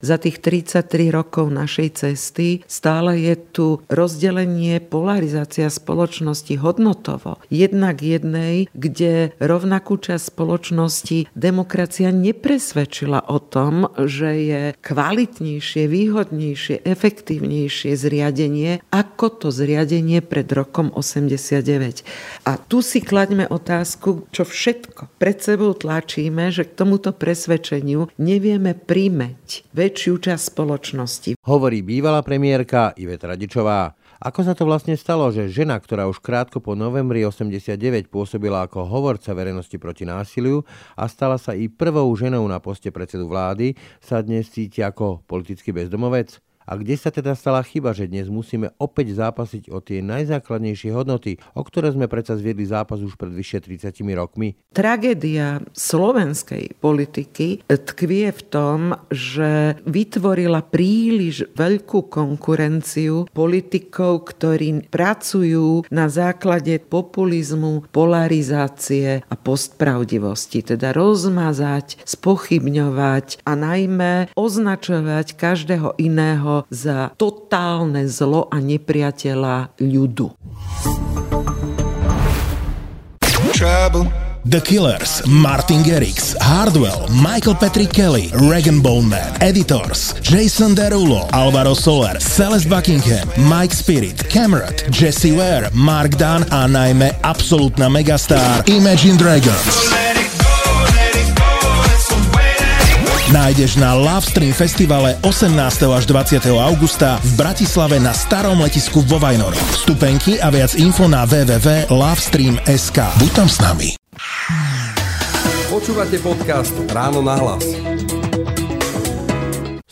Za tých 33 rokov našej cesty stále je tu rozdelenie, polarizácia spoločnosti hodnotovo. Jednak jednej, kde rovnakú časť spoločnosti demokracia nepresvedčila o tom, že je kvalitnejšie, výhodnejšie, efektívnejšie zriadenie ako to zriadenie pred rokom 89. A tu si klaďme otázku, čo všetko pred sebou tlačíme, že k tomuto presvedčeniu nevieme príjmeť väčšiu časť spoločnosti. Hovorí bývalá premiérka Iveta Radičová. Ako sa to vlastne stalo, že žena, ktorá už krátko po novembri 89 pôsobila ako hovorca verejnosti proti násiliu a stala sa i prvou ženou na poste predsedu vlády, sa dnes cíti ako politický bezdomovec? A kde sa teda stala chyba, že dnes musíme opäť zápasiť o tie najzákladnejšie hodnoty, o ktoré sme predsa zviedli zápas už pred vyše 30 rokmi? Tragédia slovenskej politiky tkvie v tom, že vytvorila príliš veľkú konkurenciu politikov, ktorí pracujú na základe populizmu, polarizácie a postpravdivosti. Teda rozmazať, spochybňovať a najmä označovať každého iného za totálne zlo a nepriateľa ľudu. The Killers, Martin Garrix, Hardwell, Michael Patrick Kelly, Regan Bone Man, Editors, Jason Derulo, Alvaro Soler, Celeste Buckingham, Mike Spirit, Cameron, Jesse Ware, Mark Dunn a najmä absolútna megastar Imagine Dragons. Nájdeš na Lovestream festivale 18. až 20. augusta v Bratislave na starom letisku vo Vajnoroch. Vstupenky a viac info na www.lovestream.sk. Buď tam s nami. Počúvate podcast Ráno na hlas.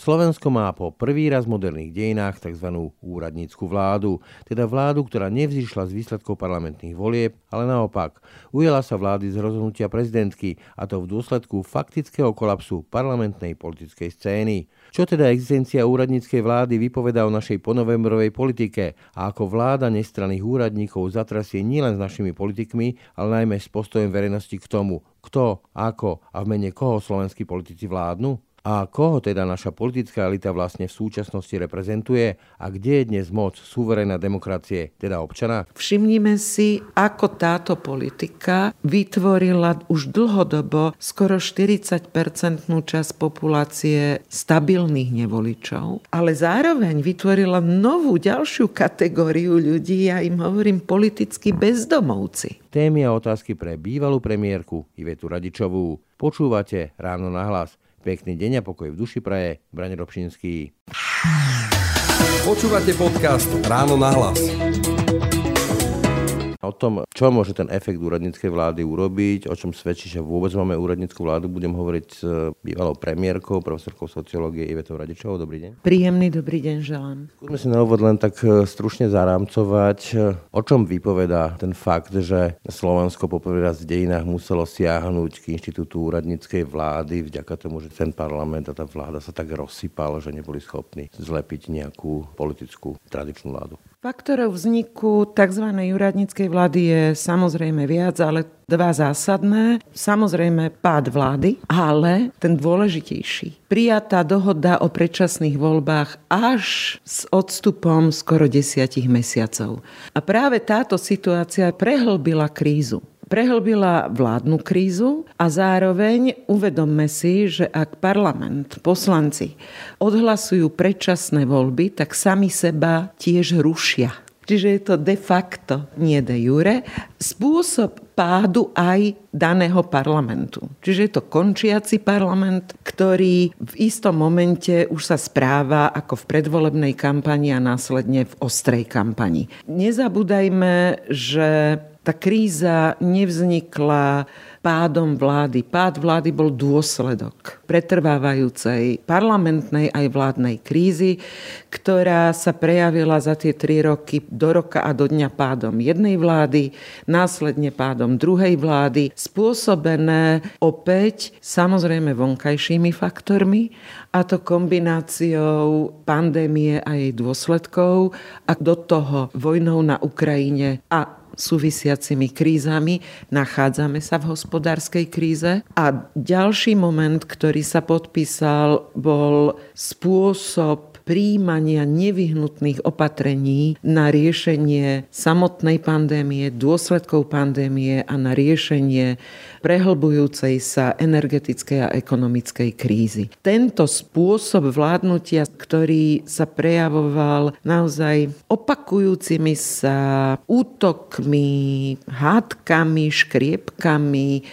Slovensko má po prvý raz v moderných dejinách tzv. úradnícku vládu, teda vládu, ktorá nevzýšla z výsledkov parlamentných volieb, ale naopak ujela sa vlády z rozhodnutia prezidentky, a to v dôsledku faktického kolapsu parlamentnej politickej scény. Čo teda existencia úradníckej vlády vypoveda o našej ponovembrovej politike a ako vláda nestranných úradníkov zatrasie nielen s našimi politikmi, ale najmä s postojom verejnosti k tomu, kto, ako a v mene koho slovenskí politici vládnu? A koho teda naša politická elita vlastne v súčasnosti reprezentuje a kde je dnes moc suverénna demokracie, teda občana? Všimnime si, ako táto politika vytvorila už dlhodobo skoro 40-percentnú časť populácie stabilných nevoličov, ale zároveň vytvorila novú ďalšiu kategóriu ľudí, ja im hovorím politicky bezdomovci. Témy a otázky pre bývalú premiérku Ivetu Radičovú. Počúvate ráno na hlas. Pekný deň a pokoj v duši praje, Brane Robšinský. Počúvate podcast Ráno na hlas. O tom, čo môže ten efekt úradníckej vlády urobiť, o čom svedčí, že vôbec máme úradníckú vládu, budem hovoriť s bývalou premiérkou, profesorkou sociológie Ivetou Radičovou. Dobrý deň. Príjemný dobrý deň želám. Skúsme si na úvod len tak e, stručne zarámcovať, e, o čom vypoveda ten fakt, že Slovensko po prvý raz v dejinách muselo siahnuť k inštitútu úradníckej vlády vďaka tomu, že ten parlament a tá vláda sa tak rozsypal, že neboli schopní zlepiť nejakú politickú tradičnú vládu. Faktorov vzniku tzv. úradníckej vlády je samozrejme viac, ale dva zásadné. Samozrejme pád vlády, ale ten dôležitejší. Prijatá dohoda o predčasných voľbách až s odstupom skoro desiatich mesiacov. A práve táto situácia prehlbila krízu prehlbila vládnu krízu a zároveň uvedomme si, že ak parlament, poslanci odhlasujú predčasné voľby, tak sami seba tiež rušia. Čiže je to de facto, nie de jure, spôsob pádu aj daného parlamentu. Čiže je to končiaci parlament, ktorý v istom momente už sa správa ako v predvolebnej kampani a následne v ostrej kampani. Nezabúdajme, že tá kríza nevznikla pádom vlády. Pád vlády bol dôsledok pretrvávajúcej parlamentnej aj vládnej krízy, ktorá sa prejavila za tie tri roky do roka a do dňa pádom jednej vlády, následne pádom druhej vlády, spôsobené opäť samozrejme vonkajšími faktormi, a to kombináciou pandémie a jej dôsledkov a do toho vojnou na Ukrajine a súvisiacimi krízami. Nachádzame sa v hospodárskej kríze. A ďalší moment, ktorý sa podpísal, bol spôsob príjmania nevyhnutných opatrení na riešenie samotnej pandémie, dôsledkov pandémie a na riešenie prehlbujúcej sa energetickej a ekonomickej krízy. Tento spôsob vládnutia, ktorý sa prejavoval naozaj opakujúcimi sa útokmi, hádkami, škriepkami,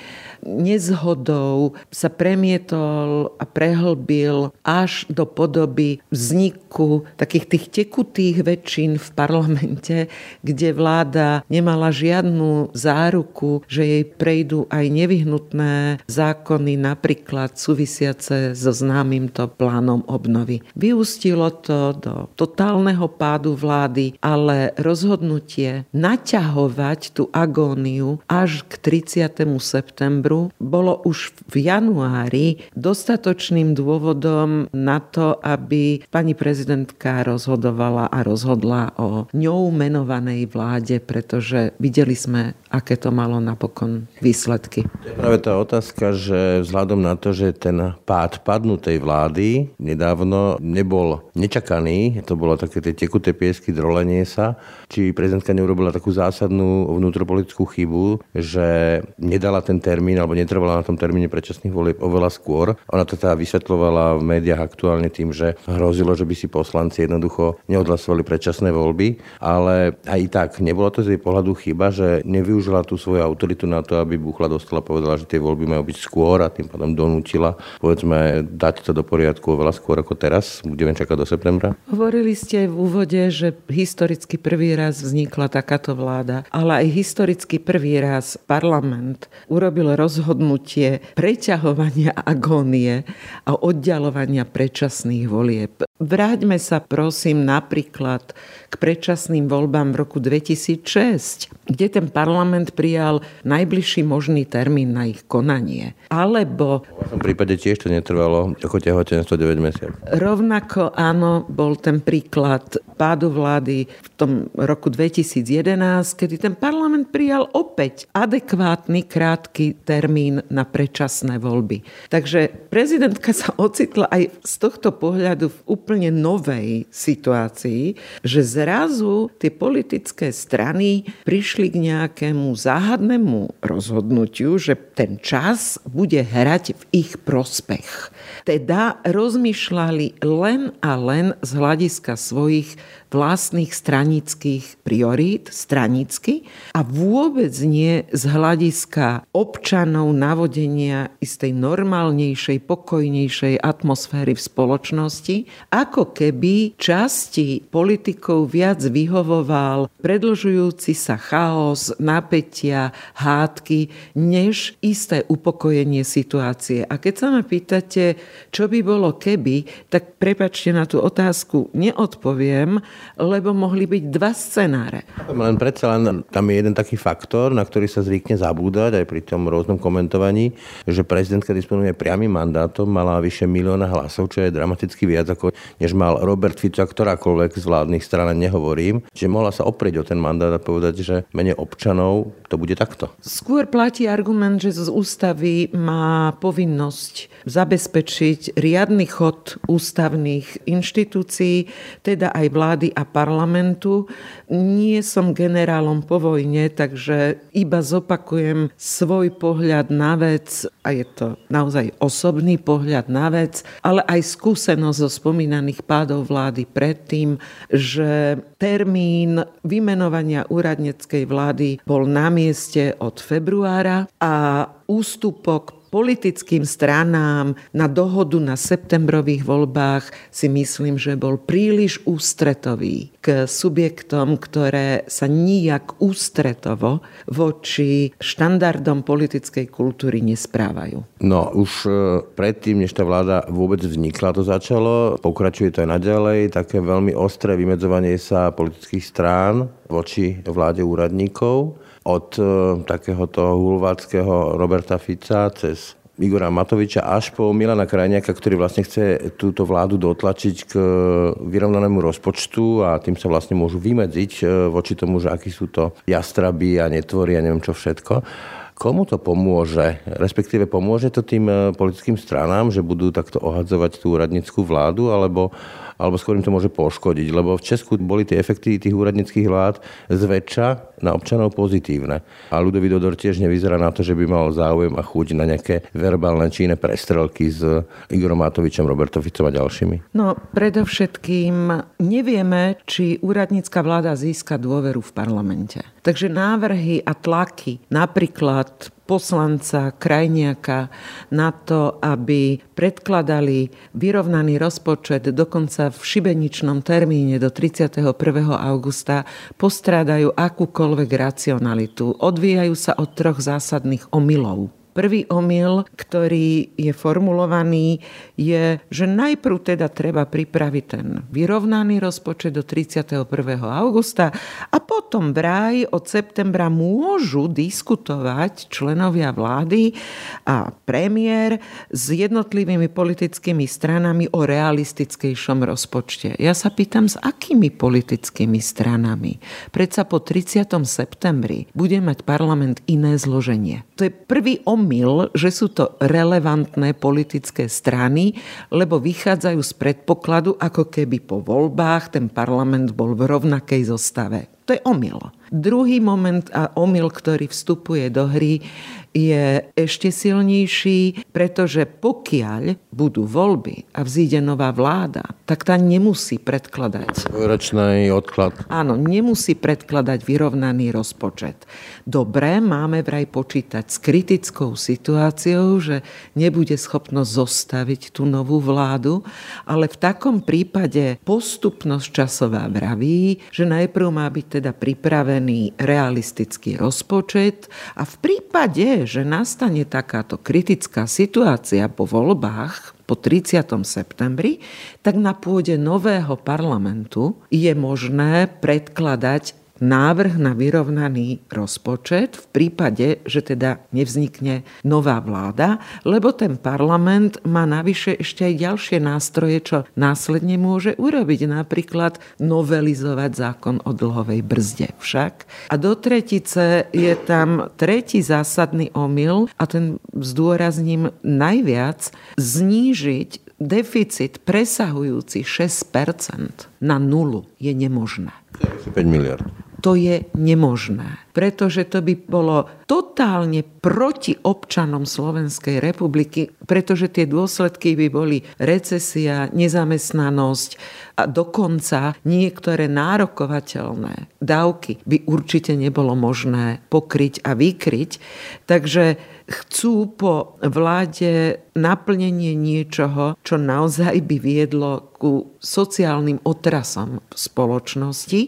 nezhodou sa premietol a prehlbil až do podoby vzniku takých tých tekutých väčšín v parlamente, kde vláda nemala žiadnu záruku, že jej prejdú aj nevyhnutné zákony, napríklad súvisiace so známymto plánom obnovy. Vyústilo to do totálneho pádu vlády, ale rozhodnutie naťahovať tú agóniu až k 30. septembru výboru bolo už v januári dostatočným dôvodom na to, aby pani prezidentka rozhodovala a rozhodla o ňou menovanej vláde, pretože videli sme, aké to malo napokon výsledky. Práve tá otázka, že vzhľadom na to, že ten pád padnutej vlády nedávno nebol nečakaný, to bolo také tie tekuté piesky, drolenie sa, či prezidentka neurobila takú zásadnú vnútropolitickú chybu, že nedala ten termín alebo netrvala na tom termíne predčasných volieb oveľa skôr. Ona to teda vysvetlovala v médiách aktuálne tým, že hrozilo, že by si poslanci jednoducho neodhlasovali predčasné voľby, ale aj tak nebolo to z jej pohľadu chyba, že nevyužila tú svoju autoritu na to, aby Buchla dostala povedala, že tie voľby majú byť skôr a tým pádom donútila, povedzme, dať to do poriadku oveľa skôr ako teraz. Budeme čakať do septembra. Hovorili ste v úvode, že historicky prvý raz vznikla takáto vláda, ale aj historicky prvý raz parlament urobil roz rozhodnutie preťahovania agónie a oddialovania predčasných volieb. Vráťme sa prosím napríklad k predčasným voľbám v roku 2006, kde ten parlament prijal najbližší možný termín na ich konanie. Alebo... V tom prípade tiež to netrvalo ako tehotenstvo 9 mesiacov. Rovnako áno, bol ten príklad pádu vlády v tom roku 2011, kedy ten parlament prijal opäť adekvátny krátky termín na predčasné voľby. Takže prezidentka sa ocitla aj z tohto pohľadu v úplne novej situácii, že zrazu tie politické strany prišli k nejakému záhadnému rozhodnutiu, že ten čas bude hrať v ich prospech. Teda rozmýšľali len a len z hľadiska svojich vlastných stranických priorít, stranicky a vôbec nie z hľadiska občanov navodenia istej normálnejšej, pokojnejšej atmosféry v spoločnosti, ako keby časti politikov viac vyhovoval predlžujúci sa chaos, napätia, hádky, než isté upokojenie situácie. A keď sa ma pýtate, čo by bolo keby, tak prepačte na tú otázku, neodpoviem, lebo mohli byť dva scenáre. Len predsa len tam je jeden taký faktor, na ktorý sa zvykne zabúdať aj pri tom rôznom komentovaní, že prezidentka disponuje priamým mandátom, mala vyše milióna hlasov, čo je dramaticky viac, ako než mal Robert Fico a ktorákoľvek z vládnych stran, nehovorím, že mohla sa oprieť o ten mandát a povedať, že mene občanov to bude takto. Skôr platí argument, že z ústavy má povinnosť zabezpečiť riadny chod ústavných inštitúcií, teda aj vlády a parlamentu. Nie som generálom po vojne, takže iba zopakujem svoj pohľad na vec a je to naozaj osobný pohľad na vec, ale aj skúsenosť zo spomínaných pádov vlády predtým, že termín vymenovania úradneckej vlády bol na mieste od februára a ústupok politickým stranám na dohodu na septembrových voľbách si myslím, že bol príliš ústretový k subjektom, ktoré sa nijak ústretovo voči štandardom politickej kultúry nesprávajú. No už e, predtým, než tá vláda vôbec vznikla, to začalo, pokračuje to aj naďalej, také veľmi ostré vymedzovanie sa politických strán voči vláde úradníkov od e, takéhoto hulváckého Roberta Fica cez Igora Matoviča až po Milana Krajniaka, ktorý vlastne chce túto vládu dotlačiť k vyrovnanému rozpočtu a tým sa vlastne môžu vymedziť voči tomu, že akí sú to jastraby a netvory a neviem čo všetko. Komu to pomôže? Respektíve pomôže to tým politickým stranám, že budú takto ohadzovať tú úradnickú vládu, alebo alebo skôr im to môže poškodiť, lebo v Česku boli tie efekty tých úradnických vlád zväčša na občanov pozitívne. A Ludový Dodor tiež nevyzerá na to, že by mal záujem a chuť na nejaké verbálne či iné prestrelky s Igorom Matovičom, Robertom Ficom a ďalšími. No, predovšetkým nevieme, či úradnícka vláda získa dôveru v parlamente. Takže návrhy a tlaky, napríklad poslanca Krajniaka na to, aby predkladali vyrovnaný rozpočet dokonca v šibeničnom termíne do 31. augusta, postrádajú akúkoľvek racionalitu. Odvíjajú sa od troch zásadných omylov. Prvý omyl, ktorý je formulovaný, je, že najprv teda treba pripraviť ten vyrovnaný rozpočet do 31. augusta a potom vraj od septembra môžu diskutovať členovia vlády a premiér s jednotlivými politickými stranami o realistickejšom rozpočte. Ja sa pýtam, s akými politickými stranami? Predsa po 30. septembri bude mať parlament iné zloženie. To je prvý omyl omyl, že sú to relevantné politické strany, lebo vychádzajú z predpokladu, ako keby po voľbách ten parlament bol v rovnakej zostave. To je omyl. Druhý moment a omyl, ktorý vstupuje do hry, je ešte silnejší, pretože pokiaľ budú voľby a vzíde nová vláda, tak tá nemusí predkladať. Ročný odklad. Áno, nemusí predkladať vyrovnaný rozpočet. Dobre, máme vraj počítať s kritickou situáciou, že nebude schopno zostaviť tú novú vládu, ale v takom prípade postupnosť časová vraví, že najprv má byť teda pripravený realistický rozpočet a v prípade, že nastane takáto kritická situácia po voľbách, po 30. septembri, tak na pôde nového parlamentu je možné predkladať návrh na vyrovnaný rozpočet v prípade, že teda nevznikne nová vláda, lebo ten parlament má navyše ešte aj ďalšie nástroje, čo následne môže urobiť, napríklad novelizovať zákon o dlhovej brzde však. A do tretice je tam tretí zásadný omyl a ten zdôrazním najviac znížiť deficit presahujúci 6% na nulu je nemožné. 5 miliard to je nemožné. Pretože to by bolo totálne proti občanom Slovenskej republiky, pretože tie dôsledky by boli recesia, nezamestnanosť a dokonca niektoré nárokovateľné dávky by určite nebolo možné pokryť a vykryť. Takže chcú po vláde naplnenie niečoho, čo naozaj by viedlo ku sociálnym otrasom v spoločnosti.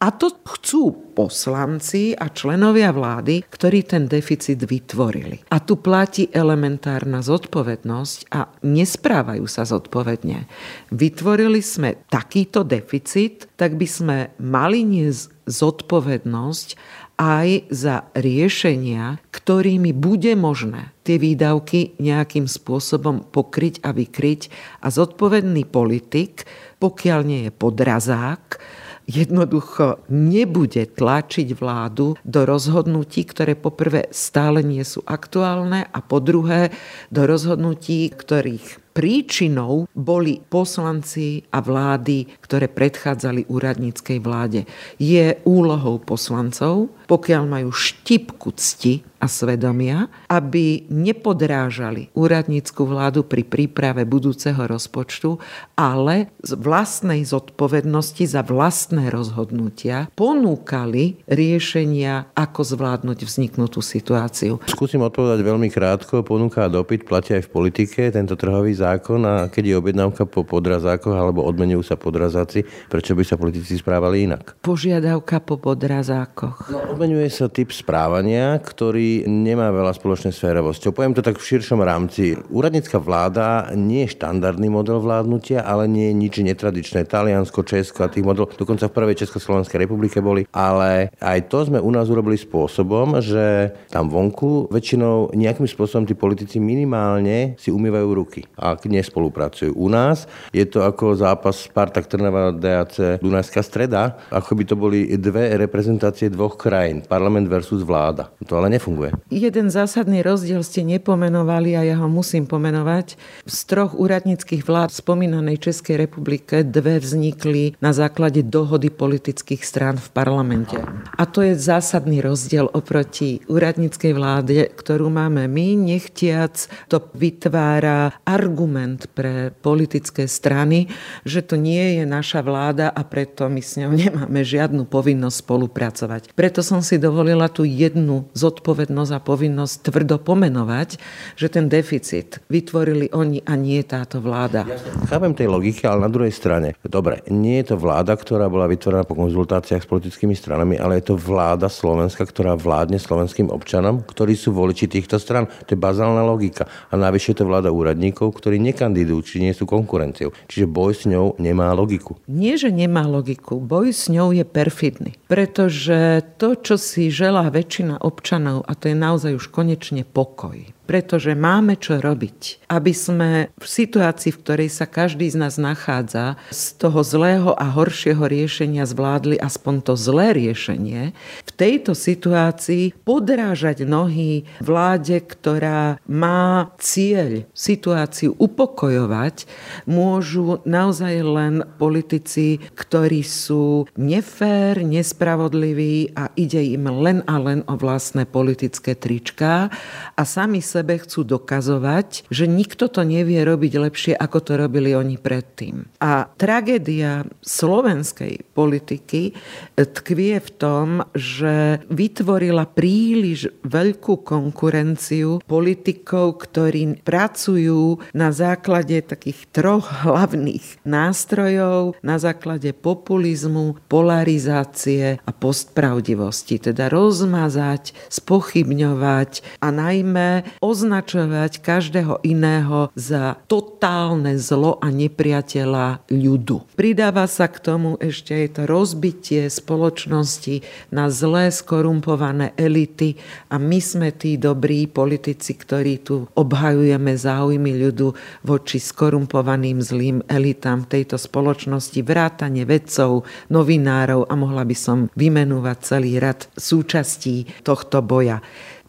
A to chcú poslanci a členovia vlády, ktorí ten deficit vytvorili. A tu platí elementárna zodpovednosť a nesprávajú sa zodpovedne. Vytvorili sme takýto deficit, tak by sme mali niesť zodpovednosť aj za riešenia, ktorými bude možné tie výdavky nejakým spôsobom pokryť a vykryť. A zodpovedný politik, pokiaľ nie je podrazák, jednoducho nebude tlačiť vládu do rozhodnutí, ktoré poprvé stále nie sú aktuálne a po druhé do rozhodnutí, ktorých príčinou boli poslanci a vlády, ktoré predchádzali úradníckej vláde. Je úlohou poslancov, pokiaľ majú štipku cti a svedomia, aby nepodrážali úradnícku vládu pri príprave budúceho rozpočtu, ale z vlastnej zodpovednosti za vlastné rozhodnutia ponúkali riešenia, ako zvládnuť vzniknutú situáciu. Skúsim odpovedať veľmi krátko. Ponúka a dopyt platia aj v politike. Tento trhový zákon a keď je objednávka po podrazákoch alebo odmenujú sa podrazáci, prečo by sa politici správali inak? Požiadavka po podrazákoch. No, Odmenuje sa typ správania, ktorý nemá veľa spoločnej s. Poviem to tak v širšom rámci. Úradnícka vláda nie je štandardný model vládnutia, ale nie je nič netradičné. Taliansko, Česko a tých model, dokonca v prvej Československej republike boli. Ale aj to sme u nás urobili spôsobom, že tam vonku väčšinou nejakým spôsobom tí politici minimálne si umývajú ruky a nespolupracujú. U nás je to ako zápas Spartak Trnava DAC Dunajská streda, ako by to boli dve reprezentácie dvoch krajín, parlament versus vláda. To ale nefunguje. Jeden zásadný rozdiel ste nepomenovali a ja ho musím pomenovať. Z troch úradníckých vlád spomínanej Českej republike dve vznikli na základe dohody politických strán v parlamente. A to je zásadný rozdiel oproti úradníckej vláde, ktorú máme my, nechtiac to vytvára argument pre politické strany, že to nie je naša vláda a preto my s ňou nemáme žiadnu povinnosť spolupracovať. Preto som si dovolila tú jednu zodpovednosť a povinnosť tvrdo pomenovať, že ten deficit vytvorili oni a nie táto vláda. Chápem tej logiky, ale na druhej strane, dobre, nie je to vláda, ktorá bola vytvorená po konzultáciách s politickými stranami, ale je to vláda Slovenska, ktorá vládne slovenským občanom, ktorí sú voliči týchto stran. To je bazálna logika. A navyše je to vláda úradníkov, ktorí nekandidujú, či nie sú konkurenciou. Čiže boj s ňou nemá logiku. Nie, že nemá logiku. Boj s ňou je perfidný. Pretože to, čo si želá väčšina občanov, a to je naozaj už konečne pokoj, pretože máme čo robiť, aby sme v situácii, v ktorej sa každý z nás nachádza, z toho zlého a horšieho riešenia zvládli aspoň to zlé riešenie, v tejto situácii podrážať nohy vláde, ktorá má cieľ situáciu upokojovať, môžu naozaj len politici, ktorí sú nefér, nespravodliví a ide im len a len o vlastné politické tričká a sami sebe chcú dokazovať, že nikto to nevie robiť lepšie, ako to robili oni predtým. A tragédia slovenskej politiky tkvie v tom, že vytvorila príliš veľkú konkurenciu politikov, ktorí pracujú na základe takých troch hlavných nástrojov, na základe populizmu, polarizácie a postpravdivosti. Teda rozmazať, spochybňovať a najmä označovať každého iného za totálne zlo a nepriateľa ľudu. Pridáva sa k tomu ešte aj to rozbitie spoločnosti na zlé skorumpované elity a my sme tí dobrí politici, ktorí tu obhajujeme záujmy ľudu voči skorumpovaným zlým elitám v tejto spoločnosti, vrátane vedcov, novinárov a mohla by som vymenúvať celý rad súčastí tohto boja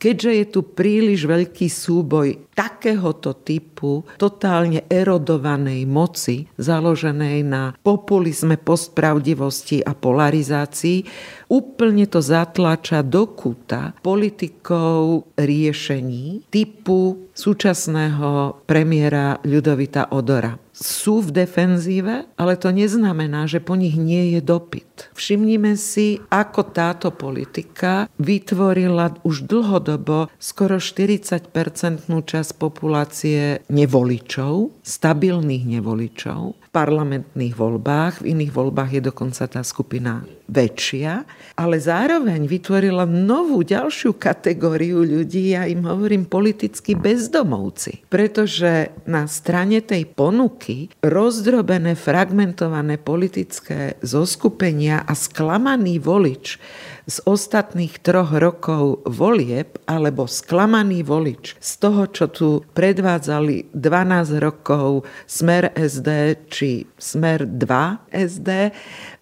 keďže je tu príliš veľký súboj takéhoto typu totálne erodovanej moci, založenej na populizme, postpravdivosti a polarizácii, úplne to zatlača do kuta politikov riešení typu súčasného premiéra Ľudovita Odora sú v defenzíve, ale to neznamená, že po nich nie je dopyt. Všimnime si, ako táto politika vytvorila už dlhodobo skoro 40-percentnú časť populácie nevoličov, stabilných nevoličov, parlamentných voľbách, v iných voľbách je dokonca tá skupina väčšia, ale zároveň vytvorila novú ďalšiu kategóriu ľudí, ja im hovorím politicky bezdomovci, pretože na strane tej ponuky rozdrobené, fragmentované politické zoskupenia a sklamaný volič z ostatných troch rokov volieb alebo sklamaný volič z toho, čo tu predvádzali 12 rokov Smer SD či Smer 2 SD,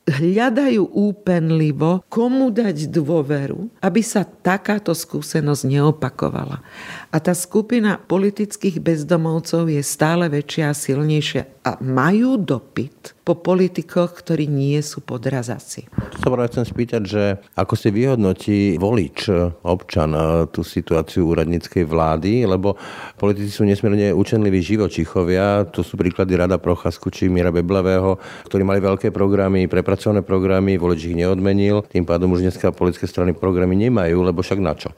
hľadajú úpenlivo, komu dať dôveru, aby sa takáto skúsenosť neopakovala. A tá skupina politických bezdomovcov je stále väčšia a silnejšia a majú dopyt po politikoch, ktorí nie sú podrazaci. To sa chcem spýtať, že ako si vyhodnotí volič, občan tú situáciu úradníckej vlády, lebo politici sú nesmierne učenliví živočichovia, to sú príklady Rada Procházku či Mira Beblavého, ktorí mali veľké programy, prepracované programy, volič ich neodmenil, tým pádom už dneska politické strany programy nemajú, lebo však na čo?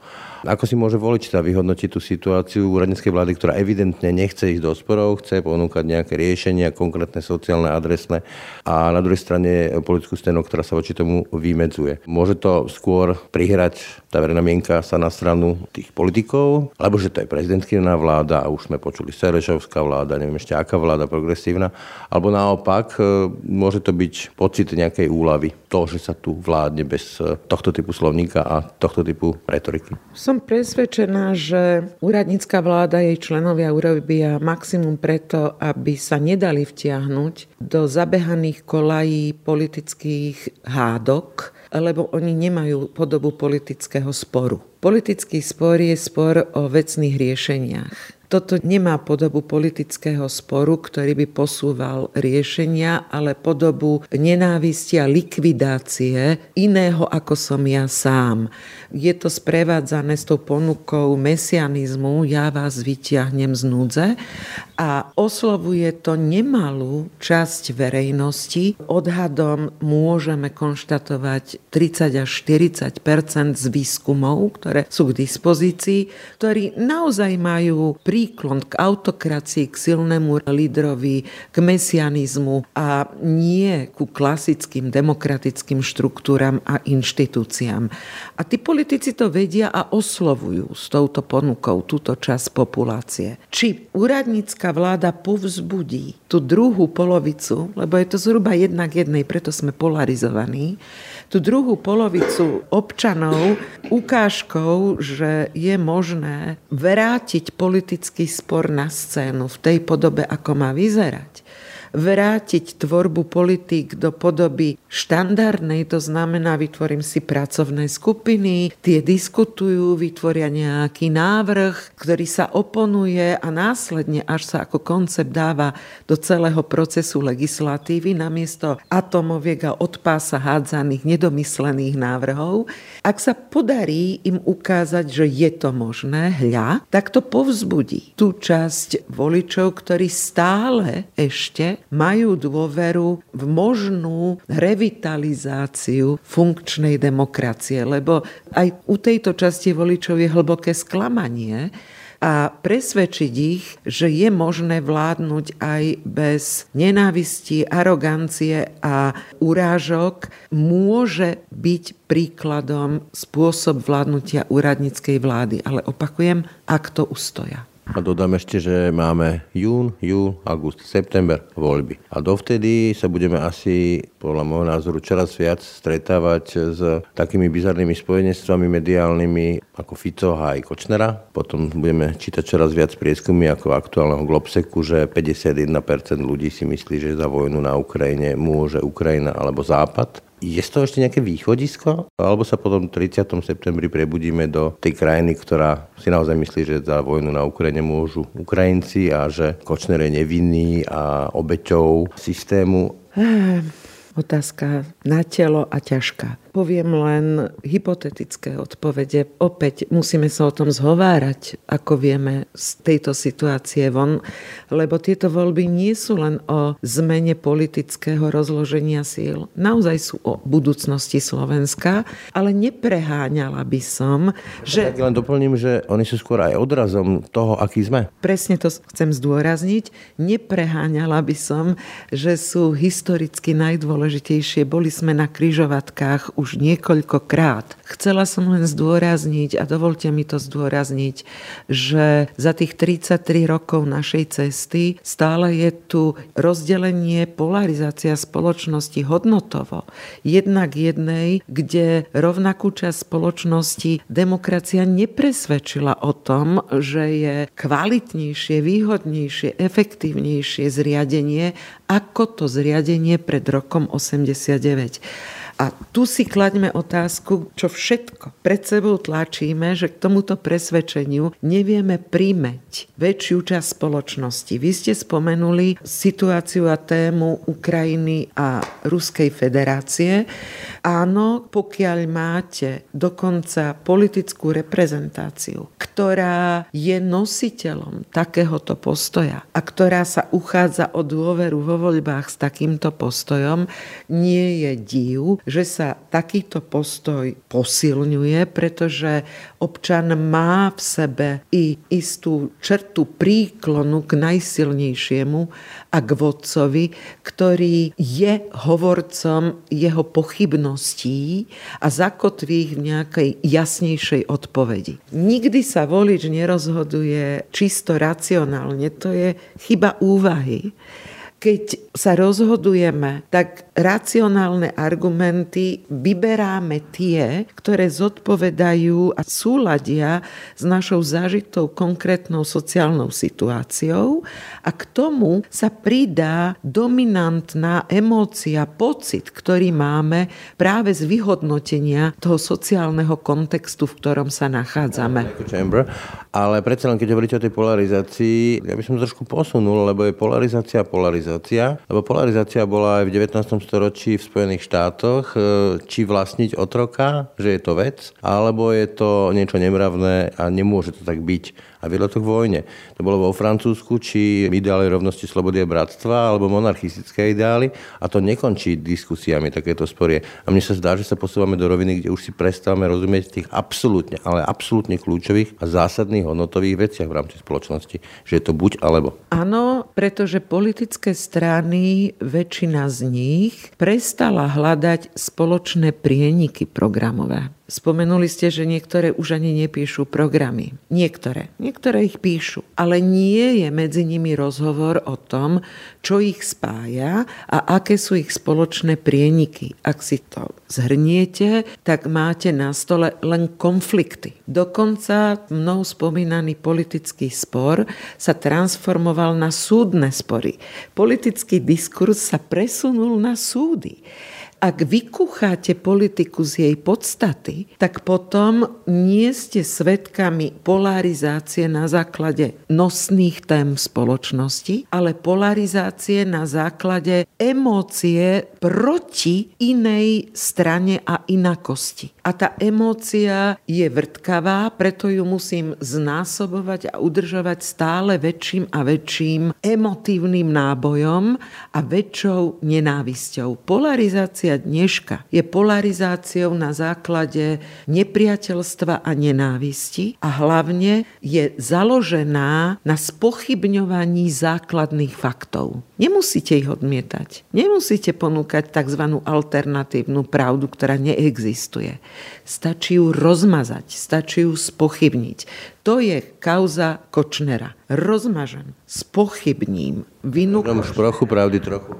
Ako si môže volič teda vyhodnotiť tú situáciu úradníckej vlády, ktorá evidentne nechce ísť do sporov, chce ponúkať nejaké riešenia konkrétne sociálne, adresné a na druhej strane politickú scénu, ktorá sa voči tomu vymedzuje. Môže to skôr prihrať tá verejná mienka sa na stranu tých politikov, alebo že to je prezidentskýna vláda a už sme počuli Serešovská vláda, neviem ešte aká vláda progresívna, alebo naopak e, môže to byť pocit nejakej úlavy, to, že sa tu vládne bez e, tohto typu slovníka a tohto typu retoriky. Som presvedčená, že úradnícka vláda, jej členovia urobia maximum preto, aby sa nedali vtiahnuť do zabehaných kolají politických hádok, lebo oni nemajú podobu politického sporu. Politický spor je spor o vecných riešeniach. Toto nemá podobu politického sporu, ktorý by posúval riešenia, ale podobu nenávisti a likvidácie iného ako som ja sám. Je to sprevádzané s tou ponukou mesianizmu, ja vás vyťahnem z núdze a oslovuje to nemalú časť verejnosti. Odhadom môžeme konštatovať 30 až 40 z výskumov, ktoré sú k dispozícii, ktorí naozaj majú príklon k autokracii, k silnému lídrovi, k mesianizmu a nie ku klasickým demokratickým štruktúram a inštitúciám. A tí politici to vedia a oslovujú s touto ponukou túto časť populácie. Či úradnícka vláda povzbudí tú druhú polovicu, lebo je to zhruba jednak jednej, preto sme polarizovaní, tú druhú polovicu občanov ukážkou, že je možné vrátiť politický spor na scénu v tej podobe, ako má vyzerať vrátiť tvorbu politik do podoby štandardnej, to znamená, vytvorím si pracovné skupiny, tie diskutujú, vytvoria nejaký návrh, ktorý sa oponuje a následne až sa ako koncept dáva do celého procesu legislatívy namiesto atomoviek a od pása hádzaných nedomyslených návrhov. Ak sa podarí im ukázať, že je to možné, hľa, tak to povzbudí tú časť voličov, ktorí stále ešte majú dôveru v možnú revitalizáciu funkčnej demokracie, lebo aj u tejto časti voličov je hlboké sklamanie, a presvedčiť ich, že je možné vládnuť aj bez nenávisti, arogancie a urážok, môže byť príkladom spôsob vládnutia úradníckej vlády. Ale opakujem, ak to ustoja. A dodám ešte, že máme jún, júl, august, september voľby. A dovtedy sa budeme asi, podľa môjho názoru, čoraz viac stretávať s takými bizarnými spojenectvami mediálnymi ako Fico a aj Kočnera. Potom budeme čítať čoraz viac prieskumy ako aktuálneho Globseku, že 51% ľudí si myslí, že za vojnu na Ukrajine môže Ukrajina alebo Západ. Je z toho ešte nejaké východisko? Alebo sa potom 30. septembri prebudíme do tej krajiny, ktorá si naozaj myslí, že za vojnu na Ukrajine môžu Ukrajinci a že Kočner je nevinný a obeťou systému? Otázka na telo a ťažká poviem len hypotetické odpovede. Opäť musíme sa o tom zhovárať, ako vieme z tejto situácie von, lebo tieto voľby nie sú len o zmene politického rozloženia síl. Naozaj sú o budúcnosti Slovenska, ale nepreháňala by som, že... Tak len doplním, že oni sú skôr aj odrazom toho, aký sme. Presne to chcem zdôrazniť. Nepreháňala by som, že sú historicky najdôležitejšie. Boli sme na kryžovatkách už niekoľkokrát. Chcela som len zdôrazniť, a dovolte mi to zdôrazniť, že za tých 33 rokov našej cesty stále je tu rozdelenie, polarizácia spoločnosti hodnotovo. Jednak jednej, kde rovnakú časť spoločnosti demokracia nepresvedčila o tom, že je kvalitnejšie, výhodnejšie, efektívnejšie zriadenie ako to zriadenie pred rokom 89. A tu si klaďme otázku, čo všetko pred sebou tlačíme, že k tomuto presvedčeniu nevieme príjmeť väčšiu časť spoločnosti. Vy ste spomenuli situáciu a tému Ukrajiny a Ruskej federácie. Áno, pokiaľ máte dokonca politickú reprezentáciu, ktorá je nositeľom takéhoto postoja a ktorá sa uchádza o dôveru vo voľbách s takýmto postojom, nie je div, že sa takýto postoj posilňuje, pretože občan má v sebe i istú črtu príklonu k najsilnejšiemu a k vodcovi, ktorý je hovorcom jeho pochybností a zakotví ich v nejakej jasnejšej odpovedi. Nikdy sa volič nerozhoduje čisto racionálne, to je chyba úvahy keď sa rozhodujeme, tak racionálne argumenty vyberáme tie, ktoré zodpovedajú a súladia s našou zažitou konkrétnou sociálnou situáciou. A k tomu sa pridá dominantná emócia, pocit, ktorý máme práve z vyhodnotenia toho sociálneho kontextu, v ktorom sa nachádzame. Ale predsa len, keď hovoríte o tej polarizácii, ja by som trošku posunul, lebo je polarizácia polarizácia polarizácia, lebo polarizácia bola aj v 19. storočí v Spojených štátoch, e, či vlastniť otroka, že je to vec, alebo je to niečo nemravné a nemôže to tak byť a viedlo to k vojne. To bolo vo Francúzsku, či ideály rovnosti, slobody a bratstva, alebo monarchistické ideály a to nekončí diskusiami takéto sporie. A mne sa zdá, že sa posúvame do roviny, kde už si prestávame rozumieť tých absolútne, ale absolútne kľúčových a zásadných hodnotových veciach v rámci spoločnosti. Že je to buď alebo. Áno, pretože politické strany, väčšina z nich prestala hľadať spoločné prieniky programové. Spomenuli ste, že niektoré už ani nepíšu programy. Niektoré. Niektoré ich píšu. Ale nie je medzi nimi rozhovor o tom, čo ich spája a aké sú ich spoločné prieniky. Ak si to zhrniete, tak máte na stole len konflikty. Dokonca mnou spomínaný politický spor sa transformoval na súdne spory. Politický diskurs sa presunul na súdy ak vykúcháte politiku z jej podstaty, tak potom nie ste svetkami polarizácie na základe nosných tém spoločnosti, ale polarizácie na základe emócie proti inej strane a inakosti. A tá emócia je vrtkavá, preto ju musím znásobovať a udržovať stále väčším a väčším emotívnym nábojom a väčšou nenávisťou. Polarizácia dneška je polarizáciou na základe nepriateľstva a nenávisti a hlavne je založená na spochybňovaní základných faktov. Nemusíte ich odmietať. Nemusíte ponúkať tzv. alternatívnu pravdu, ktorá neexistuje. Stačí ju rozmazať, stačí ju spochybniť. To je kauza Kočnera. Rozmažem, spochybním, vynúkam. trochu pravdy, trochu.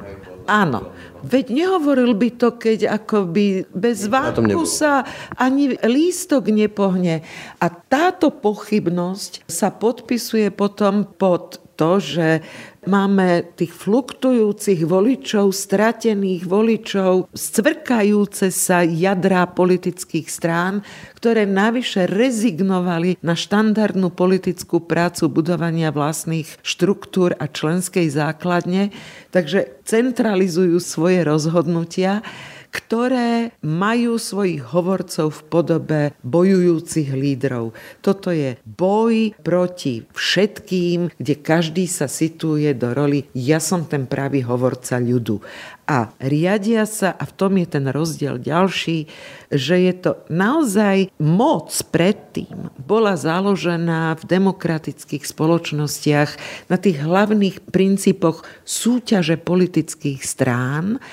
Áno. Veď nehovoril by to, keď akoby bez váku sa ani lístok nepohne. A táto pochybnosť sa podpisuje potom pod to, že Máme tých fluktujúcich voličov, stratených voličov, scvrkajúce sa jadrá politických strán, ktoré navyše rezignovali na štandardnú politickú prácu budovania vlastných štruktúr a členskej základne, takže centralizujú svoje rozhodnutia ktoré majú svojich hovorcov v podobe bojujúcich lídrov. Toto je boj proti všetkým, kde každý sa situuje do roli ja som ten pravý hovorca ľudu. A riadia sa, a v tom je ten rozdiel ďalší, že je to naozaj moc predtým bola založená v demokratických spoločnostiach na tých hlavných princípoch súťaže politických strán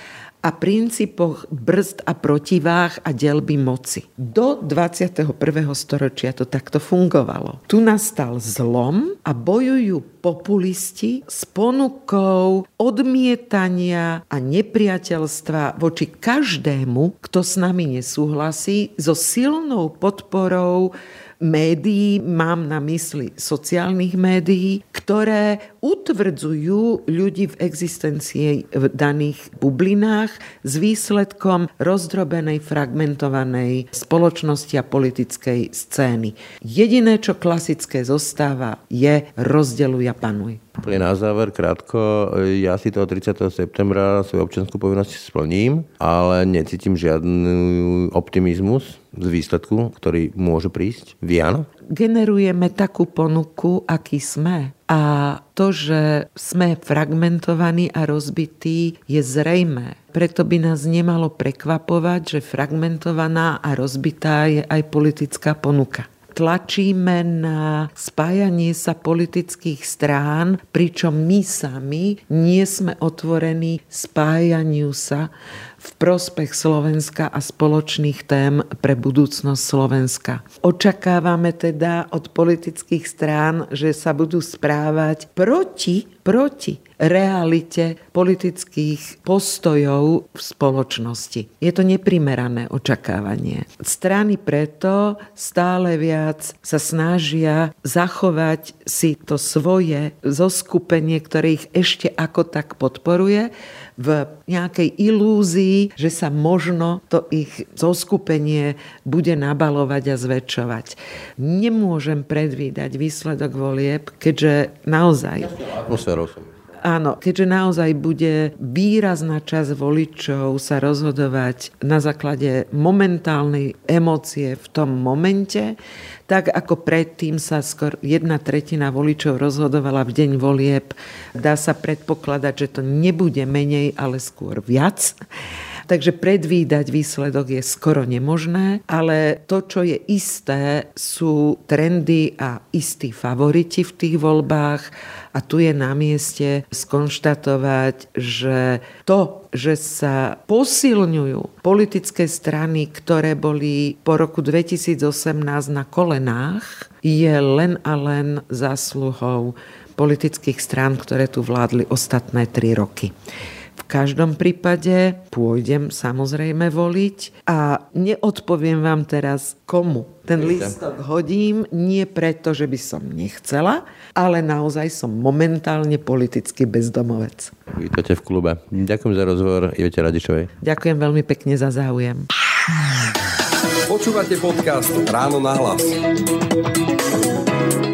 a princípoch brzd a protiváh a delby moci. Do 21. storočia to takto fungovalo. Tu nastal zlom a bojujú populisti s ponukou odmietania a nepriateľstva voči každému, kto s nami nesúhlasí, so silnou podporou médií, mám na mysli sociálnych médií, ktoré utvrdzujú ľudí v existencii v daných bublinách s výsledkom rozdrobenej, fragmentovanej spoločnosti a politickej scény. Jediné, čo klasické zostáva, je rozdeluj a panuj. Úplne na záver, krátko, ja si toho 30. septembra svoju občianskú povinnosť splním, ale necítim žiadny optimizmus z výsledku, ktorý môže prísť. Vy? Generujeme takú ponuku, aký sme. A to, že sme fragmentovaní a rozbití, je zrejmé. Preto by nás nemalo prekvapovať, že fragmentovaná a rozbitá je aj politická ponuka tlačíme na spájanie sa politických strán, pričom my sami nie sme otvorení spájaniu sa v prospech Slovenska a spoločných tém pre budúcnosť Slovenska. Očakávame teda od politických strán, že sa budú správať proti, proti realite politických postojov v spoločnosti. Je to neprimerané očakávanie. Strany preto stále viac sa snažia zachovať si to svoje zoskupenie, ktoré ich ešte ako tak podporuje, v nejakej ilúzii, že sa možno to ich zoskupenie bude nabalovať a zväčšovať. Nemôžem predvídať výsledok volieb, keďže naozaj... Atmosférou som Áno, keďže naozaj bude výrazná časť voličov sa rozhodovať na základe momentálnej emócie v tom momente, tak ako predtým sa skôr jedna tretina voličov rozhodovala v deň volieb, dá sa predpokladať, že to nebude menej, ale skôr viac. Takže predvídať výsledok je skoro nemožné, ale to, čo je isté, sú trendy a istí favoriti v tých voľbách a tu je na mieste skonštatovať, že to, že sa posilňujú politické strany, ktoré boli po roku 2018 na kolenách, je len a len zásluhou politických strán, ktoré tu vládli ostatné tri roky. V každom prípade pôjdem samozrejme voliť a neodpoviem vám teraz komu. Ten listok hodím nie preto, že by som nechcela, ale naozaj som momentálne politicky bezdomovec. Vítajte v klube. Ďakujem za rozhovor Ivete Radičovej. Ďakujem veľmi pekne za záujem. Počúvate podcast Ráno na hlas.